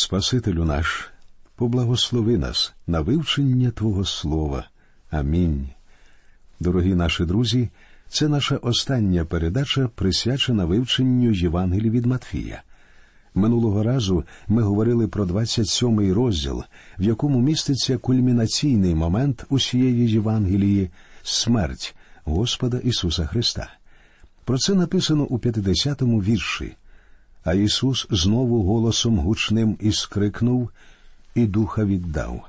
Спасителю наш, поблагослови нас на вивчення Твого Слова. Амінь. Дорогі наші друзі, це наша остання передача, присвячена вивченню Євангелії від Матфія. Минулого разу ми говорили про 27-й розділ, в якому міститься кульмінаційний момент усієї Євангелії смерть Господа Ісуса Христа. Про це написано у 50-му вірші. А Ісус знову голосом гучним іскрикнув і духа віддав.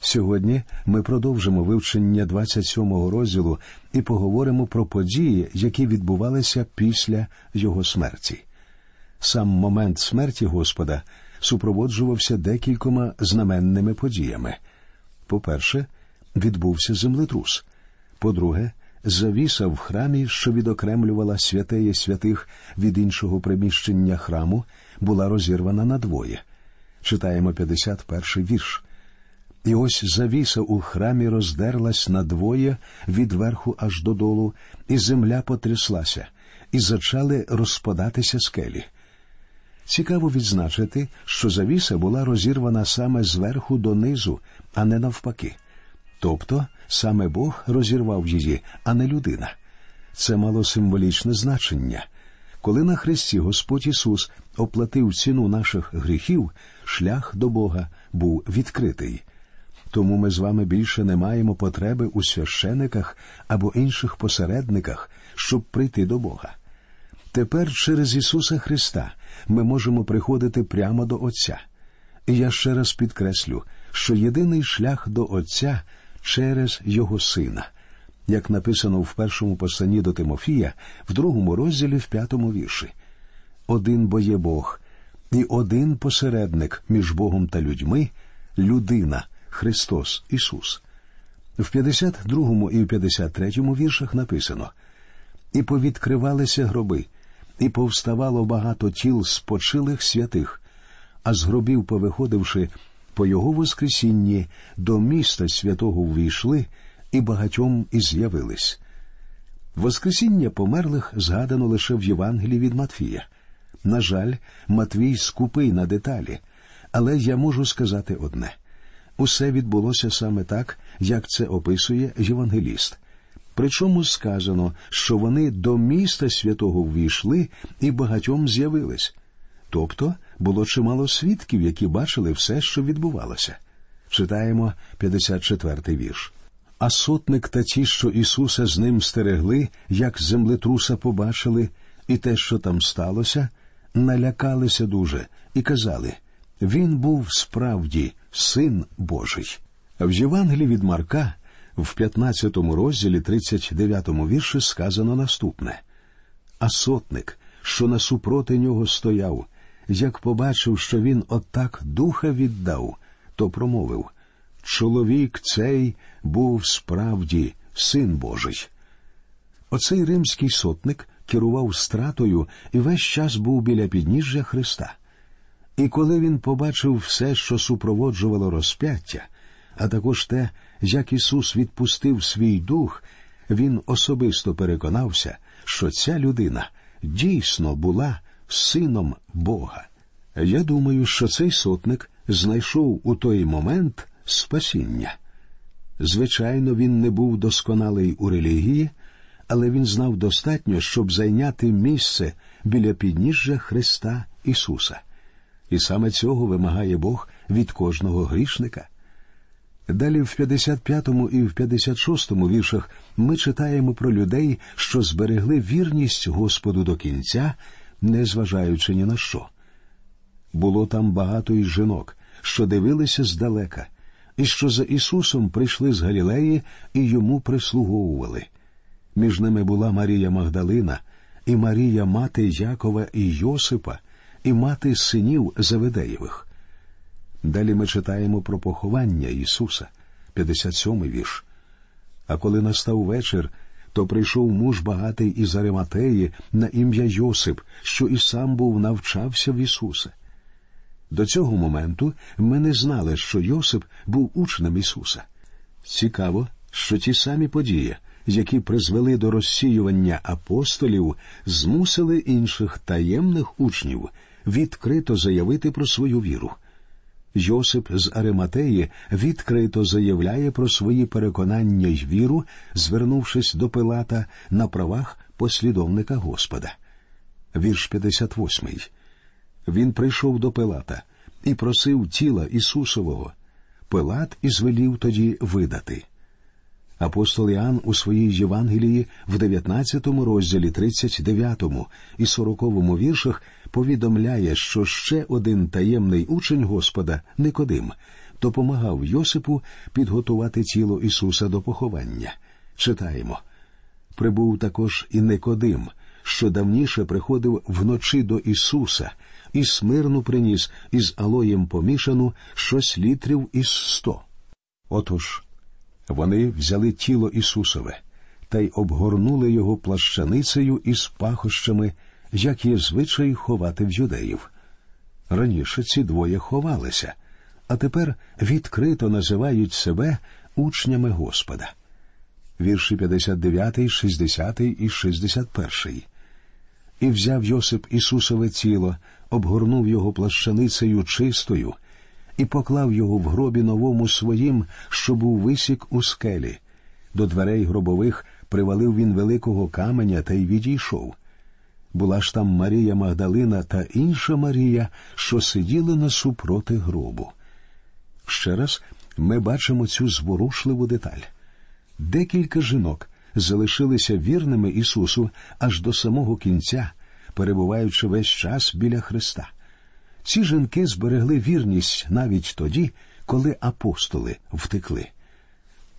Сьогодні ми продовжимо вивчення 27-го розділу і поговоримо про події, які відбувалися після Його смерті. Сам момент смерті Господа супроводжувався декількома знаменними подіями. По-перше, відбувся землетрус. По-друге, завіса в храмі, що відокремлювала святеє святих від іншого приміщення храму, була розірвана надвоє. Читаємо 51-й вірш. І ось завіса у храмі роздерлась надвоє від верху аж додолу, і земля потряслася, і зачали розпадатися скелі. Цікаво відзначити, що завіса була розірвана саме зверху донизу, а не навпаки. Тобто саме Бог розірвав її, а не людина. Це мало символічне значення. Коли на Христі Господь Ісус оплатив ціну наших гріхів, шлях до Бога був відкритий. Тому ми з вами більше не маємо потреби у священиках або інших посередниках, щоб прийти до Бога. Тепер через Ісуса Христа ми можемо приходити прямо до Отця. І я ще раз підкреслю, що єдиний шлях до Отця через Його Сина, як написано в першому посланні до Тимофія, в другому розділі в п'ятому вірші. Один бо є Бог, і один посередник між Богом та людьми людина, Христос Ісус. В 52 і в 53 віршах написано І повідкривалися гроби, і повставало багато тіл спочилих святих, а з гробів, повиходивши, по його Воскресінні до міста святого ввійшли і багатьом і з'явились. Воскресіння померлих згадано лише в Євангелії від Матфія. На жаль, Матвій скупий на деталі, але я можу сказати одне усе відбулося саме так, як це описує Євангеліст. Причому сказано, що вони до міста святого ввійшли і багатьом з'явились. Тобто було чимало свідків, які бачили все, що відбувалося. Читаємо 54-й вірш. А сотник та ті, що Ісуса з ним стерегли, як землетруса побачили, і те, що там сталося, налякалися дуже і казали Він був справді син Божий. В Євангелії від Марка в 15 розділі 39 вірші сказано наступне А сотник, що насупроти нього стояв, як побачив, що він отак духа віддав, то промовив Чоловік цей був справді син Божий. Оцей римський сотник керував стратою і весь час був біля підніжжя Христа. І коли він побачив все, що супроводжувало розп'яття, а також те, як Ісус відпустив свій дух, він особисто переконався, що ця людина дійсно була сином Бога. Я думаю, що цей сотник знайшов у той момент спасіння. Звичайно, він не був досконалий у релігії, але він знав достатньо, щоб зайняти місце біля підніжжя Христа Ісуса. І саме цього вимагає Бог від кожного грішника. Далі в 55 і в 56 му віршах ми читаємо про людей, що зберегли вірність Господу до кінця, незважаючи ні на що. Було там багато із жінок, що дивилися здалека, і що за Ісусом прийшли з Галілеї і йому прислуговували. Між ними була Марія Магдалина, і Марія, мати Якова і Йосипа, і мати синів Заведеєвих. Далі ми читаємо про поховання Ісуса, 57-й вірш. А коли настав вечір, то прийшов муж багатий із Ариматеї на ім'я Йосип, що і сам був навчався в Ісуса. До цього моменту ми не знали, що Йосип був учнем Ісуса. Цікаво, що ті самі події, які призвели до розсіювання апостолів, змусили інших таємних учнів відкрито заявити про свою віру. Йосип з Ариматеї відкрито заявляє про свої переконання й віру, звернувшись до Пилата на правах послідовника Господа. Вірш 58. Він прийшов до Пилата і просив тіла Ісусового. Пилат і звелів тоді видати. Апостол Іоанн у своїй Євангелії в 19 розділі 39 і 40 віршах повідомляє, що ще один таємний учень Господа Никодим допомагав Йосипу підготувати тіло Ісуса до поховання. Читаємо прибув також і Никодим, що давніше приходив вночі до Ісуса, і смирну приніс із алоєм помішану щось літрів із сто. Отож, вони взяли тіло Ісусове та й обгорнули його плащаницею із пахощами, як є звичай ховати в юдеїв. Раніше ці двоє ховалися, а тепер відкрито називають себе учнями Господа. Вірші 59, 60 і 61. І взяв Йосип Ісусове тіло, обгорнув його плащаницею чистою і поклав його в гробі новому своїм, що був висік у скелі. До дверей гробових привалив він великого каменя та й відійшов. Була ж там Марія Магдалина та інша Марія, що сиділи насупроти гробу. Ще раз ми бачимо цю зворушливу деталь. Декілька жінок залишилися вірними Ісусу аж до самого кінця, перебуваючи весь час біля Христа. Ці жінки зберегли вірність навіть тоді, коли апостоли втекли.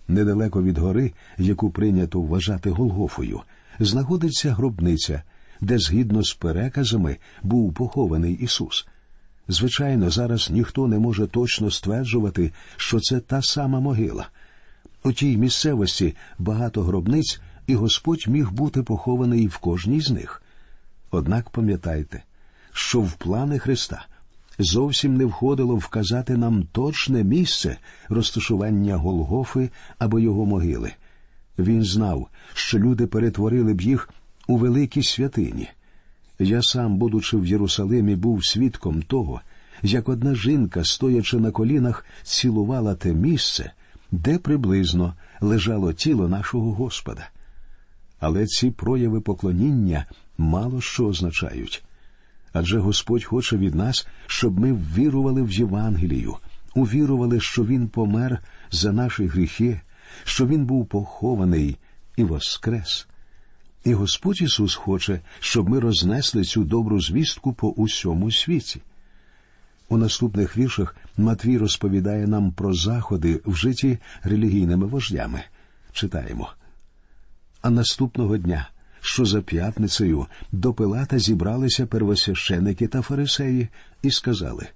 Недалеко від гори, яку прийнято вважати Голгофою, знаходиться гробниця, де, згідно з переказами, був похований Ісус. Звичайно, зараз ніхто не може точно стверджувати, що це та сама могила. У тій місцевості багато гробниць, і Господь міг бути похований в кожній з них. Однак пам'ятайте, що в плани Христа зовсім не входило вказати нам точне місце розташування Голгофи або його могили. Він знав, що люди перетворили б їх у великі святині. Я сам, будучи в Єрусалимі, був свідком того, як одна жінка, стоячи на колінах, цілувала те місце, де приблизно лежало тіло нашого Господа. Але ці прояви поклоніння мало що означають. Адже Господь хоче від нас, щоб ми ввірували в Євангелію, увірували, що Він помер за наші гріхи, що Він був похований і воскрес. І Господь Ісус хоче, щоб ми рознесли цю добру звістку по усьому світі. У наступних віршах Матвій розповідає нам про заходи, вжиті релігійними вождями. Читаємо. А наступного дня що за п'ятницею до Пилата зібралися первосвященики та фарисеї і сказали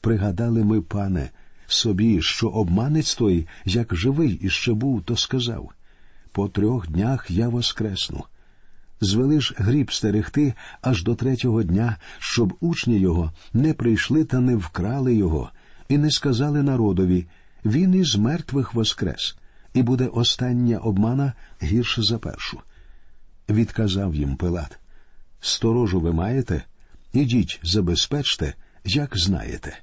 Пригадали ми, пане, собі, що обманець той, як живий іще був, то сказав по трьох днях я воскресну. Звели ж гріб стерегти аж до третього дня, щоб учні його не прийшли та не вкрали його, і не сказали народові він із мертвих воскрес, і буде остання обмана гірше за першу відказав їм Пилат. Сторожу ви маєте? Ідіть, забезпечте, як знаєте.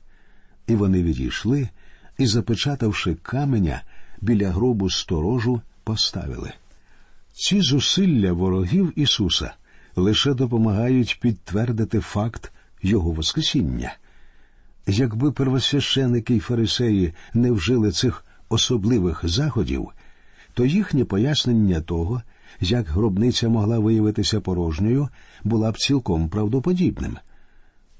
І вони відійшли і, запечатавши каменя, біля гробу сторожу поставили. Ці зусилля ворогів Ісуса лише допомагають підтвердити факт Його Воскресіння. Якби первосвященики й фарисеї не вжили цих особливих заходів, то їхнє пояснення того, як гробниця могла виявитися порожньою, була б цілком правдоподібним.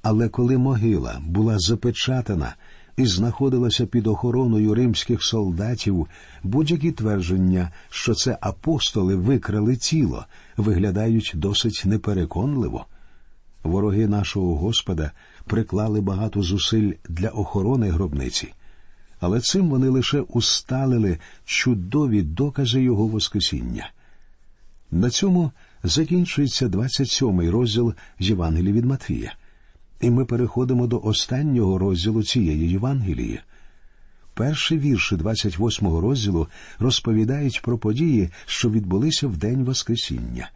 Але коли могила була запечатана і знаходилася під охороною римських солдатів, будь-які твердження, що це апостоли викрали тіло, виглядають досить непереконливо. Вороги нашого Господа приклали багато зусиль для охорони гробниці, але цим вони лише усталили чудові докази його Воскресіння. На цьому закінчується 27-й розділ Євангелії від Матвія, і ми переходимо до останнього розділу цієї Євангелії. Перші вірші 28-го розділу розповідають про події, що відбулися в день Воскресіння.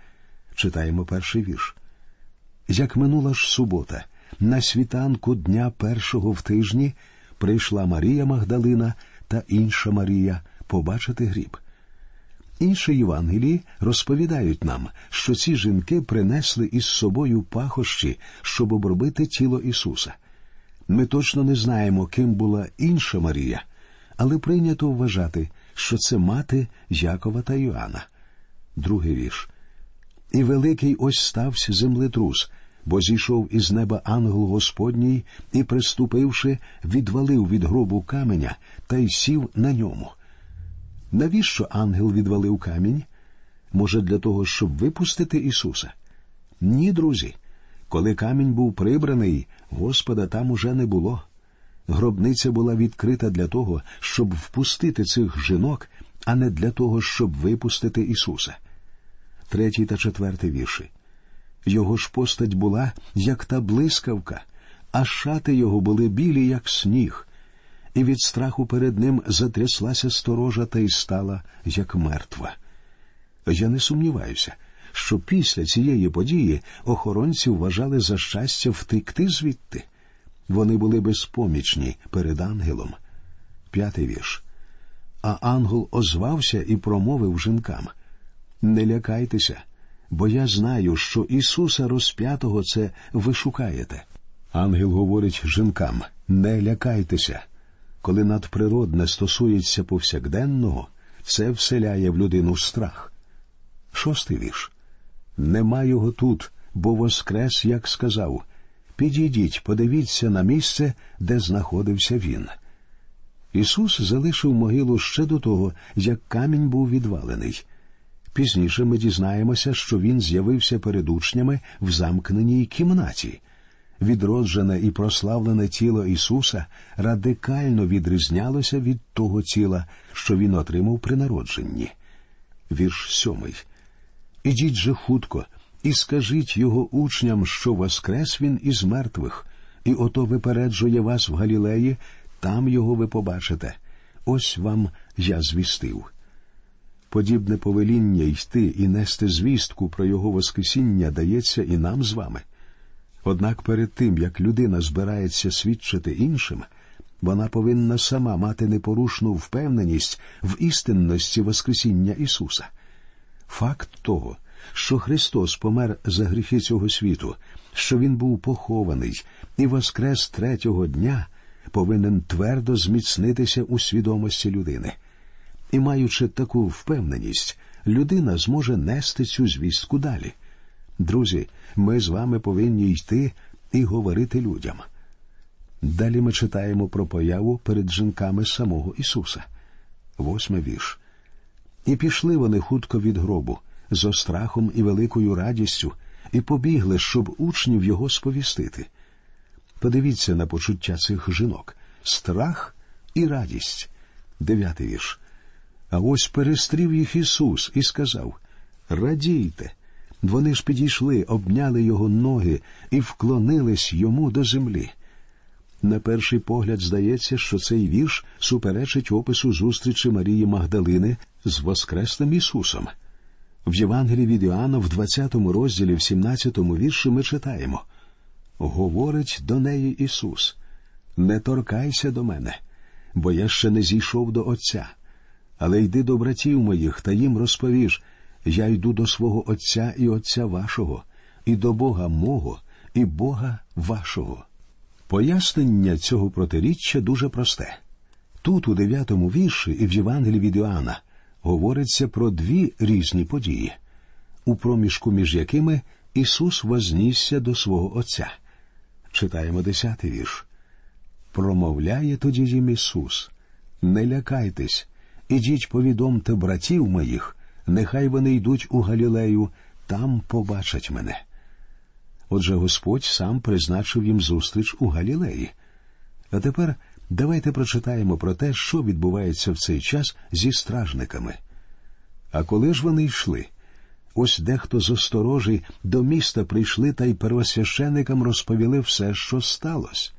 Читаємо перший вірш. Як минула ж субота, на світанку дня першого в тижні прийшла Марія Магдалина та інша Марія побачити гріб. Інші Євангелії розповідають нам, що ці жінки принесли із собою пахощі, щоб обробити тіло Ісуса. Ми точно не знаємо, ким була інша Марія, але прийнято вважати, що це мати Якова та Йоанна. Другий вірш. І великий ось стався землетрус, бо зійшов із неба ангел Господній і, приступивши, відвалив від гробу каменя та й сів на ньому. Навіщо ангел відвалив камінь? Може, для того, щоб випустити Ісуса? Ні, друзі. Коли камінь був прибраний, Господа там уже не було. Гробниця була відкрита для того, щоб впустити цих жінок, а не для того, щоб випустити Ісуса. Третій та четвертий вірші. Його ж постать була, як та блискавка, а шати його були білі, як сніг, і від страху перед ним затряслася сторожа та й стала, як мертва. Я не сумніваюся, що після цієї події охоронці вважали за щастя втекти звідти. Вони були безпомічні перед ангелом. П'ятий вірш. А ангел озвався і промовив жінкам Не лякайтеся, бо я знаю, що Ісуса розп'ятого це ви шукаєте. Ангел говорить жінкам не лякайтеся. Коли надприродне стосується повсякденного, це вселяє в людину страх. Шостий вірш. Нема його тут, бо воскрес, як сказав. Підійдіть, подивіться на місце, де знаходився він. Ісус залишив могилу ще до того, як камінь був відвалений. Пізніше ми дізнаємося, що він з'явився перед учнями в замкненій кімнаті. Відроджене і прославлене тіло Ісуса радикально відрізнялося від того тіла, що Він отримав при народженні. Вірш сьомий. Ідіть же хутко і скажіть його учням, що воскрес він із мертвих, і ото випереджує вас в Галілеї, там його ви побачите. Ось вам я звістив. Подібне повеління йти і нести звістку про його Воскресіння дається і нам з вами. Однак перед тим, як людина збирається свідчити іншим, вона повинна сама мати непорушну впевненість в істинності Воскресіння Ісуса. Факт того, що Христос помер за гріхи цього світу, що Він був похований і воскрес третього дня, повинен твердо зміцнитися у свідомості людини. І, маючи таку впевненість, людина зможе нести цю звістку далі. Друзі, ми з вами повинні йти і говорити людям. Далі ми читаємо про появу перед жінками самого Ісуса. Восьмий вірш. І пішли вони хутко від гробу, з острахом і великою радістю, і побігли, щоб учнів його сповістити. Подивіться на почуття цих жінок страх і радість. Дев'ятий вірш. А ось перестрів їх Ісус і сказав Радійте. Вони ж підійшли, обняли його ноги і вклонились йому до землі. На перший погляд здається, що цей вірш суперечить опису зустрічі Марії Магдалини з Воскресним Ісусом. В Євангелії від Іоанна в 20 розділі, в 17 вірші ми читаємо Говорить до неї Ісус, не торкайся до мене, бо я ще не зійшов до Отця, але йди до братів моїх та їм розповіш, я йду до свого Отця і Отця вашого, і до Бога мого, і Бога вашого. Пояснення цього протиріччя дуже просте. Тут, у дев'ятому вірші і в Євангелії від Іоанна, говориться про дві різні події, у проміжку між якими Ісус вознісся до свого Отця. Читаємо десятий вірш. Промовляє тоді їм Ісус. Не лякайтесь, ідіть повідомте братів моїх, нехай вони йдуть у Галілею, там побачать мене. Отже Господь сам призначив їм зустріч у Галілеї. А тепер давайте прочитаємо про те, що відбувається в цей час зі стражниками. А коли ж вони йшли? Ось дехто з осторожі до міста прийшли та й первосвященикам розповіли все, що сталося.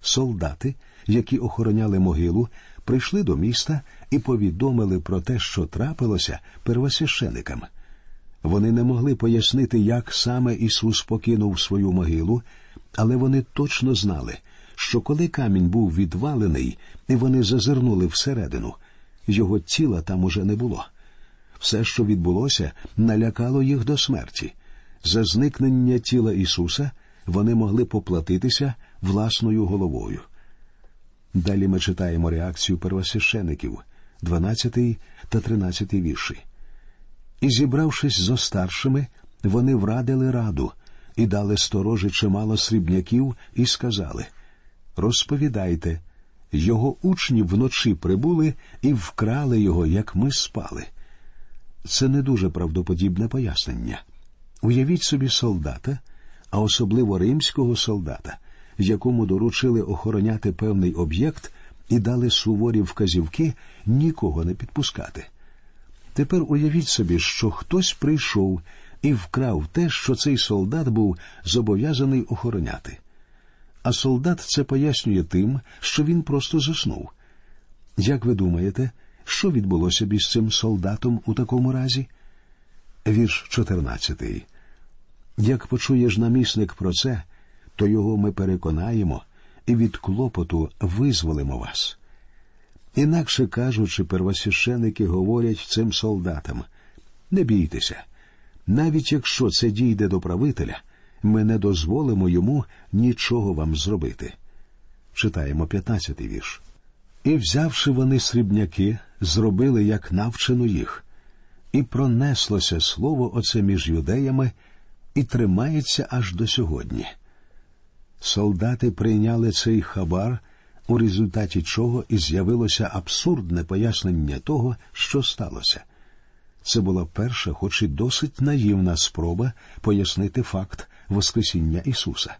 Солдати, які охороняли могилу, прийшли до міста і повідомили про те, що трапилося первосвященикам. Вони не могли пояснити, як саме Ісус покинув свою могилу, Але вони точно знали, що коли камінь був відвалений, і вони зазирнули всередину, його тіла там уже не було. Все, що відбулося, налякало їх до смерті. За зникнення тіла Ісуса вони могли поплатитися власною головою. Далі ми читаємо реакцію первосвящеників, 12 та 13 вірші. І, зібравшись зо старшими, вони врадили раду і дали сторожі чимало срібняків і сказали Розповідайте, його учні вночі прибули і вкрали його, як ми спали. Це не дуже правдоподібне пояснення. Уявіть собі солдата, а особливо римського солдата, якому доручили охороняти певний об'єкт і дали суворі вказівки нікого не підпускати. Тепер уявіть собі, що хтось прийшов і вкрав те, що цей солдат був зобов'язаний охороняти. А солдат це пояснює тим, що він просто заснув. Як ви думаєте, що відбулося б із цим солдатом у такому разі? Вірш 14. Як почуєш намісник про це, то його ми переконаємо і від клопоту визволимо вас. Інакше кажучи, первосвященики говорять цим солдатам не бійтеся, навіть якщо це дійде до правителя, ми не дозволимо йому нічого вам зробити. Читаємо 15-й вірш. І, взявши вони срібняки, зробили, як навчено їх, і пронеслося слово оце між юдеями і тримається аж до сьогодні. Солдати прийняли цей хабар, у результаті чого і з'явилося абсурдне пояснення того, що сталося. Це була перша, хоч і досить наївна спроба пояснити факт Воскресіння Ісуса.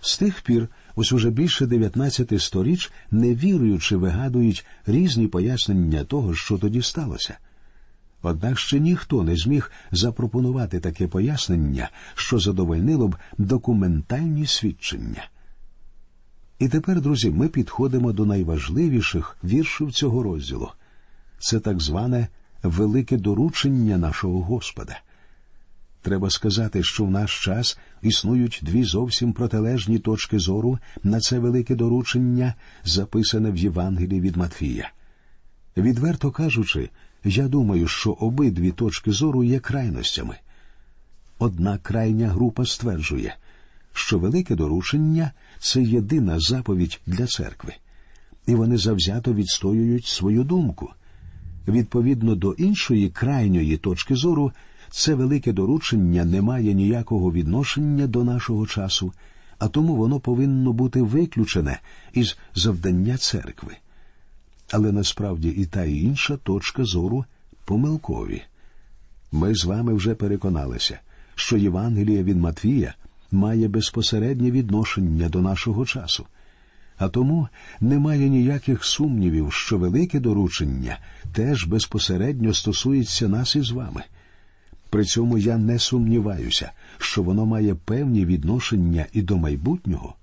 З тих пір, ось уже більше 19 сторіч, не віруючи, вигадують різні пояснення того, що тоді сталося. Однак ще ніхто не зміг запропонувати таке пояснення, що задовольнило б документальні свідчення. І тепер, друзі, ми підходимо до найважливіших віршів цього розділу це так зване велике доручення нашого Господа. Треба сказати, що в наш час існують дві зовсім протилежні точки зору на це велике доручення, записане в Євангелії від Матфія. Відверто кажучи, я думаю, що обидві точки зору є крайностями. Одна крайня група стверджує, що велике доручення це єдина заповідь для церкви, і вони завзято відстоюють свою думку. Відповідно до іншої крайньої точки зору, це велике доручення не має ніякого відношення до нашого часу, а тому воно повинно бути виключене із завдання церкви. Але насправді і та і інша точка зору помилкові. Ми з вами вже переконалися, що Євангелія від Матвія має безпосереднє відношення до нашого часу, а тому немає ніяких сумнівів, що велике доручення теж безпосередньо стосується нас із вами. При цьому я не сумніваюся, що воно має певні відношення і до майбутнього.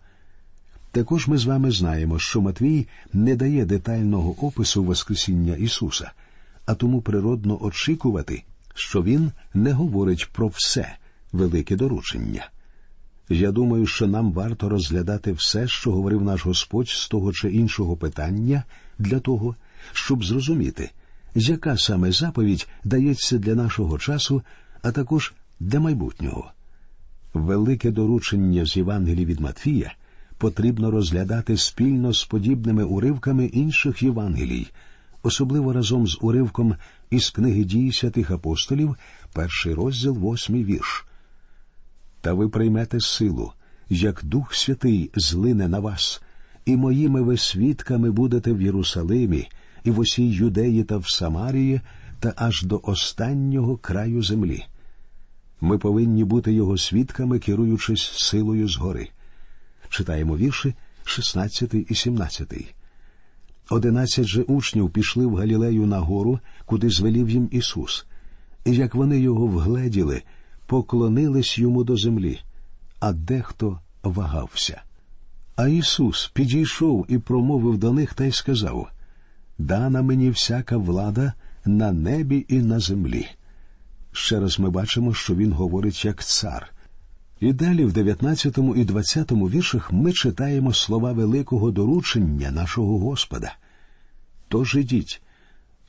Також ми з вами знаємо, що Матвій не дає детального опису Воскресіння Ісуса, а тому природно очікувати, що Він не говорить про все велике доручення. Я думаю, що нам варто розглядати все, що говорив наш Господь з того чи іншого питання, для того, щоб зрозуміти, яка саме заповідь дається для нашого часу, а також для майбутнього. Велике доручення з Євангелії від Матфія потрібно розглядати спільно з подібними уривками інших Євангелій, особливо разом з уривком із книги дій святих апостолів, перший розділ, восьмий вірш. Та ви приймете силу, як Дух Святий злине на вас, і моїми ви свідками будете в Єрусалимі, і в усій юдеї та в Самарії, та аж до останнього краю землі. Ми повинні бути його свідками, керуючись силою згори. Читаємо вірші 16 і 17. Одинадцять же учнів пішли в Галілею на гору, куди звелів їм Ісус, і як вони його вгледіли, поклонились йому до землі, а дехто вагався. А Ісус підійшов і промовив до них та й сказав Дана мені всяка влада на небі і на землі. Ще раз ми бачимо, що він говорить як цар. І далі, в 19 і 20 віршах, ми читаємо слова великого доручення нашого Господа. Тож ідіть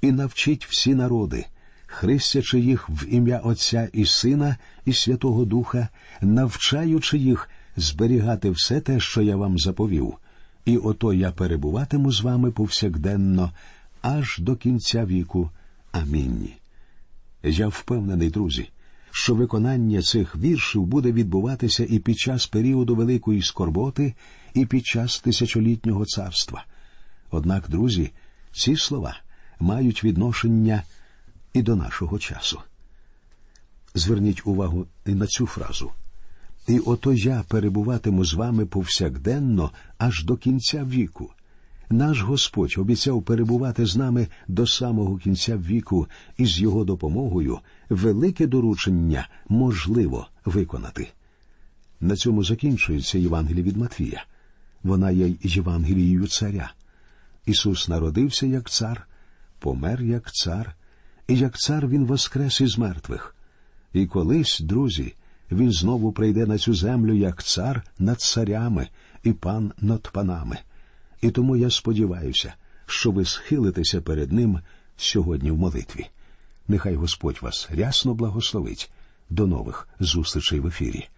і навчіть всі народи, хрестячи їх в ім'я Отця і Сина і Святого Духа, навчаючи їх зберігати все те, що я вам заповів, і ото я перебуватиму з вами повсякденно, аж до кінця віку. Амінь. Я впевнений, друзі, що виконання цих віршів буде відбуватися і під час періоду великої скорботи, і під час тисячолітнього царства. Однак, друзі, ці слова мають відношення і до нашого часу. Зверніть увагу і на цю фразу. І ото я перебуватиму з вами повсякденно аж до кінця віку. Наш Господь обіцяв перебувати з нами до самого кінця віку, і з його допомогою велике доручення можливо виконати. На цьому закінчується Євангеліє від Матвія. Вона є Євангелією царя. Ісус народився як цар, помер як цар, і як цар Він воскрес із мертвих. І колись, друзі, Він знову прийде на цю землю як цар над царями і пан над панами. І тому я сподіваюся, що ви схилитеся перед Ним сьогодні в молитві. Нехай Господь вас рясно благословить. До нових зустрічей в ефірі.